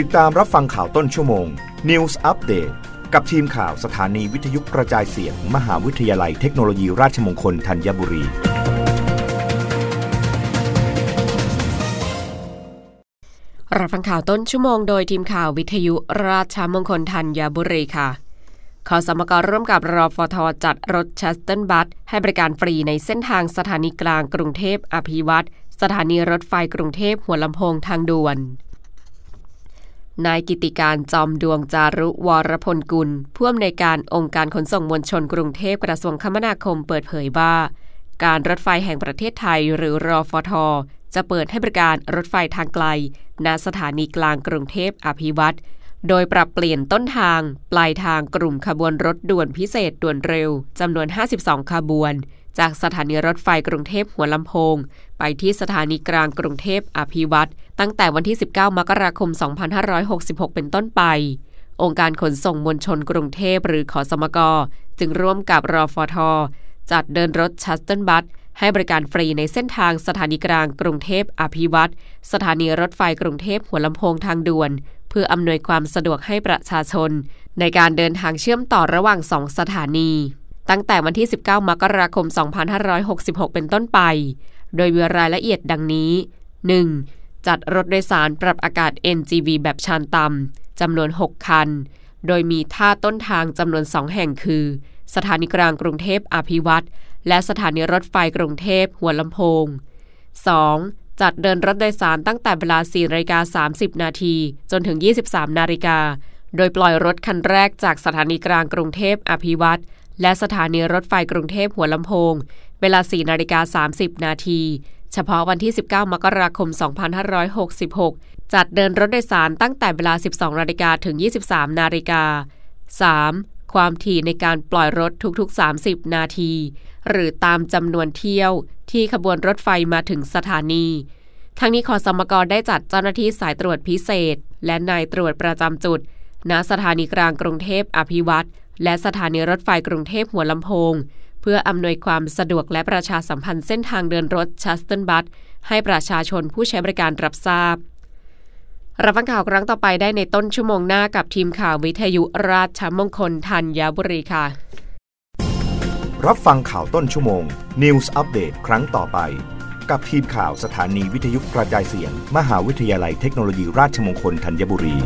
ติดตามรับฟังข่าวต้นชั่วโมง News Update กับทีมข่าวสถานีวิทยุกระจายเสียง มหาวิทยาลัยเทคโนโลยีราชมงคลธัญบุรี รับฟังข่าวต้นชั่วโมงโดยทีมข่าววิทยุราชมงคลธัญบุรีค่ะขอสมกรร่วมกับรอฟทจัดรถชัสตันบัสให้บริการฟรีในเส้นทางสถานีกลางกรุงเทพอภิวัตรสถานีรถไฟกรุงเทพหัวลำโพงทางด่วน นายกิติการจอมดวงจารุวรพลกุล ผู้อำนวยการองค์การขนส่งมวลชนกรุงเทพกระทรวงคมนาคมเปิดเผยว่า การรถไฟแห่งประเทศไทยหรือรอฟท จะเปิดให้บริการรถไฟทางไกล ณสถานีกลางกรุงเทพอภิวัตรโดยปรับเปลี่ยนต้นทาง ปลายทางกลุ่มขบวนรถด่วนพิเศษด่วนเร็วจำนวน 52 ขบวน จากสถานีรถไฟกรุงเทพหัวลำโพง ไปที่สถานีกลางกรุงเทพอภิวัตรตั้งแต่วันที่ 19 มกราคม 2566 เป็นต้นไป องค์การขนส่งมวลชนกรุงเทพหรือขอสมก จึงร่วมกับรอฟท จัดเดินรถชัสตันบัสให้บริการฟรีในเส้นทางสถานีกลางกรุงเทพอภิวัตรสถานีรถไฟกรุงเทพหัวลำโพงทางด่วน เพื่ออำนวยความสะดวกให้ประชาชน ในการเดินทางเชื่อมต่อระหว่างสองสถานี ตั้งแต่วันที่ 19 มกราคม 2566 เป็นต้นไป โดยมีรายละเอียดดังนี้ 1. จัดรถโดยสารปรับอากาศ NGV แบบชานต่ำจำนวน 6 คัน โดยมีท่าต้นทางจำนวน 2 แห่งคือ สถานีกลางกรุงเทพอภิวัตรและสถานีรถไฟกรุงเทพหัวลำโพง 2. จัดเดินรถโดยสารตั้งแต่เวลา4นาฬิกา30 นาทีจนถึง 23 นาฬิกาโดยปล่อยรถคันแรกจากสถานีกลางกรุงเทพอภิวัตร และสถานีรถไฟกรุงเทพหัวลำโพง เวลา 4 นาฬิกา 30 นาที เฉพาะวันที่ 19 มกราคม 2566 จัดเดินรถโดยสารตั้งแต่เวลา 12 นาฬิกาถึง 23 นาฬิกา 3. ความถี่ในการปล่อยรถทุกๆ 30 นาที หรือตามจำนวนเที่ยวที่ขบวนรถไฟมาถึงสถานีทั้งนี้ขอสมกรได้จัดเจ้าหน้าที่สายตรวจพิเศษ และนายตรวจประจำจุด ณ สถานีกลางกรุงเทพอภิวัตร และสถานีรถไฟกรุงเทพหัวลำโพง เพื่ออำนวยความสะดวกและประชาสัมพันธ์เส้นทางเดินรถชัสตันบัสให้ประชาชนผู้ใช้บริการรับทราบ รับฟังข่าวครั้งต่อไปได้ในต้นชั่วโมงหน้ากับทีมข่าววิทยุราชมงคลธัญบุรีค่ะ รับฟังข่าวต้นชั่วโมง News อัปเดตครั้งต่อไป กับทีมข่าวสถานีวิทยุกระจายเสียง มหาวิทยาลัยเทคโนโลยีราชมงคลธัญบุรี